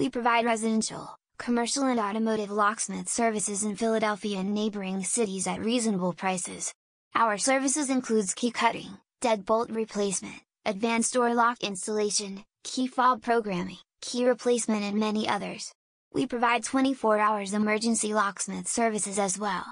We provide residential, commercial and automotive locksmith services in Philadelphia and neighboring cities at reasonable prices. Our services includes key cutting, deadbolt replacement, advanced door lock installation, key fob programming, key replacement and many others. We provide 24 hours emergency locksmith services as well.